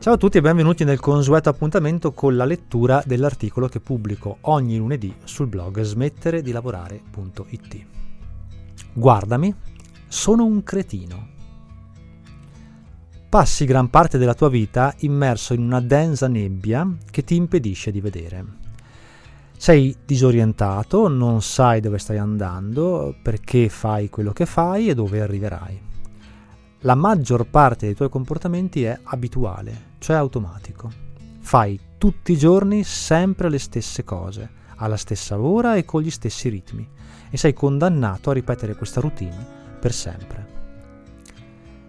Ciao a tutti e benvenuti nel consueto appuntamento con la lettura dell'articolo che pubblico ogni lunedì sul blog smettere di lavorare.it. Guardami, sono un cretino. Passi gran parte della tua vita immerso in una densa nebbia che ti impedisce di vedere. Sei disorientato, non sai dove stai andando, perché fai quello che fai e dove arriverai. La maggior parte dei tuoi comportamenti è abituale, cioè automatico. Fai tutti i giorni sempre le stesse cose, alla stessa ora e con gli stessi ritmi, e sei condannato a ripetere questa routine per sempre.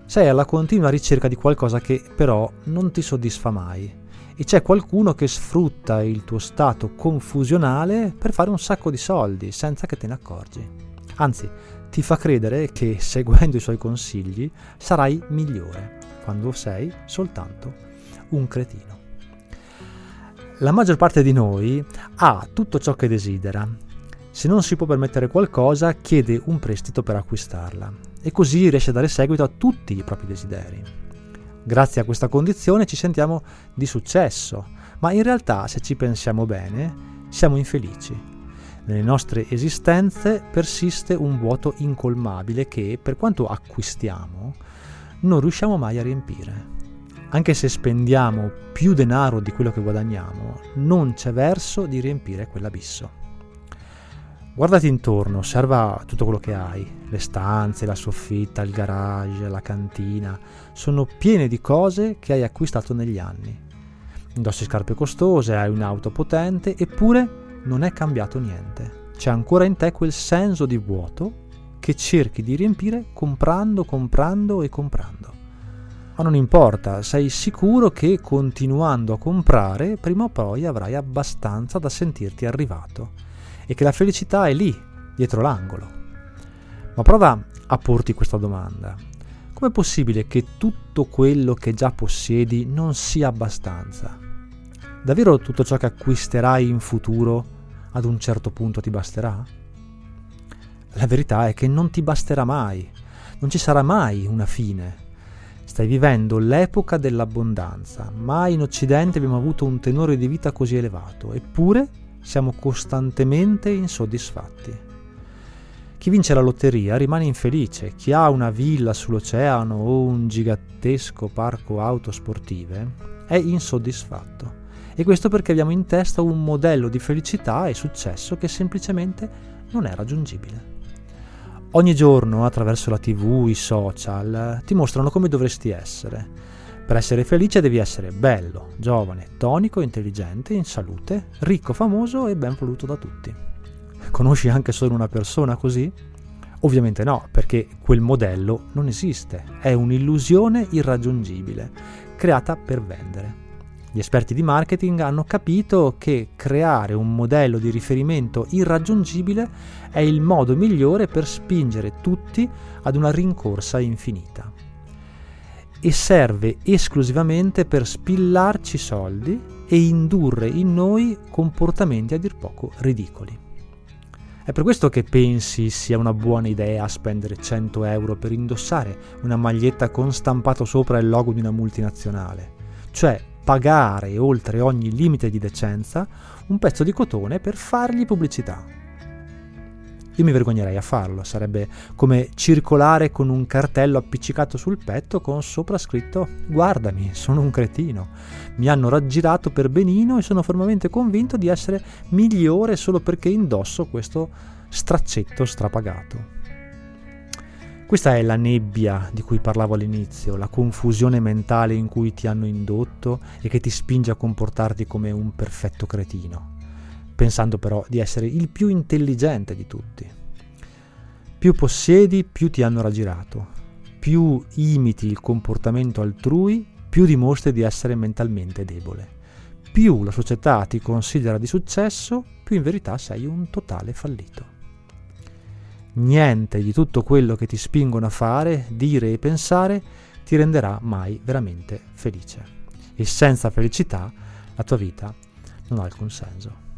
Sei alla continua ricerca di qualcosa che però non ti soddisfa mai, e c'è qualcuno che sfrutta il tuo stato confusionale per fare un sacco di soldi senza che te ne accorgi. Anzi, ti fa credere che seguendo i suoi consigli sarai migliore quando sei soltanto un cretino. La maggior parte di noi ha tutto ciò che desidera. Se non si può permettere qualcosa, chiede un prestito per acquistarla e così riesce a dare seguito a tutti i propri desideri. Grazie a questa condizione ci sentiamo di successo, ma in realtà se ci pensiamo bene siamo infelici. Nelle nostre esistenze persiste un vuoto incolmabile che, per quanto acquistiamo, non riusciamo mai a riempire. Anche se spendiamo più denaro di quello che guadagniamo, non c'è verso di riempire quell'abisso. Guardati intorno, osserva tutto quello che hai. Le stanze, la soffitta, il garage, la cantina, sono piene di cose che hai acquistato negli anni. Indossi scarpe costose, hai un'auto potente, eppure non è cambiato niente. C'è ancora in te quel senso di vuoto che cerchi di riempire comprando, comprando e comprando. Ma non importa, sei sicuro che continuando a comprare, prima o poi avrai abbastanza da sentirti arrivato e che la felicità è lì, dietro l'angolo. Ma prova a porti questa domanda. Com'è possibile che tutto quello che già possiedi non sia abbastanza? Davvero tutto ciò che acquisterai in futuro ad un certo punto ti basterà? La verità è che non ti basterà mai, non ci sarà mai una fine. Stai vivendo l'epoca dell'abbondanza, mai in Occidente abbiamo avuto un tenore di vita così elevato, eppure siamo costantemente insoddisfatti. Chi vince la lotteria rimane infelice, chi ha una villa sull'oceano o un gigantesco parco auto sportive è insoddisfatto. E questo perché abbiamo in testa un modello di felicità e successo che semplicemente non è raggiungibile. Ogni giorno attraverso la tv, i social, ti mostrano come dovresti essere per essere felice devi essere bello, giovane, tonico, intelligente, in salute, ricco, famoso e ben voluto da tutti. Conosci anche solo una persona così? Ovviamente no, perché quel modello non esiste, è un'illusione irraggiungibile, creata per vendere. Gli esperti di marketing hanno capito che creare un modello di riferimento irraggiungibile è il modo migliore per spingere tutti ad una rincorsa infinita e serve esclusivamente per spillarci soldi e indurre in noi comportamenti a dir poco ridicoli. È per questo che pensi sia una buona idea spendere 100 euro per indossare una maglietta con stampato sopra il logo di una multinazionale, cioè pagare oltre ogni limite di decenza un pezzo di cotone per fargli pubblicità. Io mi vergognerei a farlo, sarebbe come circolare con un cartello appiccicato sul petto con sopra scritto guardami, sono un cretino. Mi hanno raggirato per benino e sono fermamente convinto di essere migliore solo perché indosso questo straccetto strapagato. Questa è la nebbia di cui parlavo all'inizio, la confusione mentale in cui ti hanno indotto e che ti spinge a comportarti come un perfetto cretino pensando però di essere il più intelligente di tutti. Più possiedi, più ti hanno raggirato. Più imiti il comportamento altrui, più dimostri di essere mentalmente debole. Più la società ti considera di successo, più in verità sei un totale fallito. Niente di tutto quello che ti spingono a fare, dire e pensare ti renderà mai veramente felice. E senza felicità la tua vita non ha alcun senso.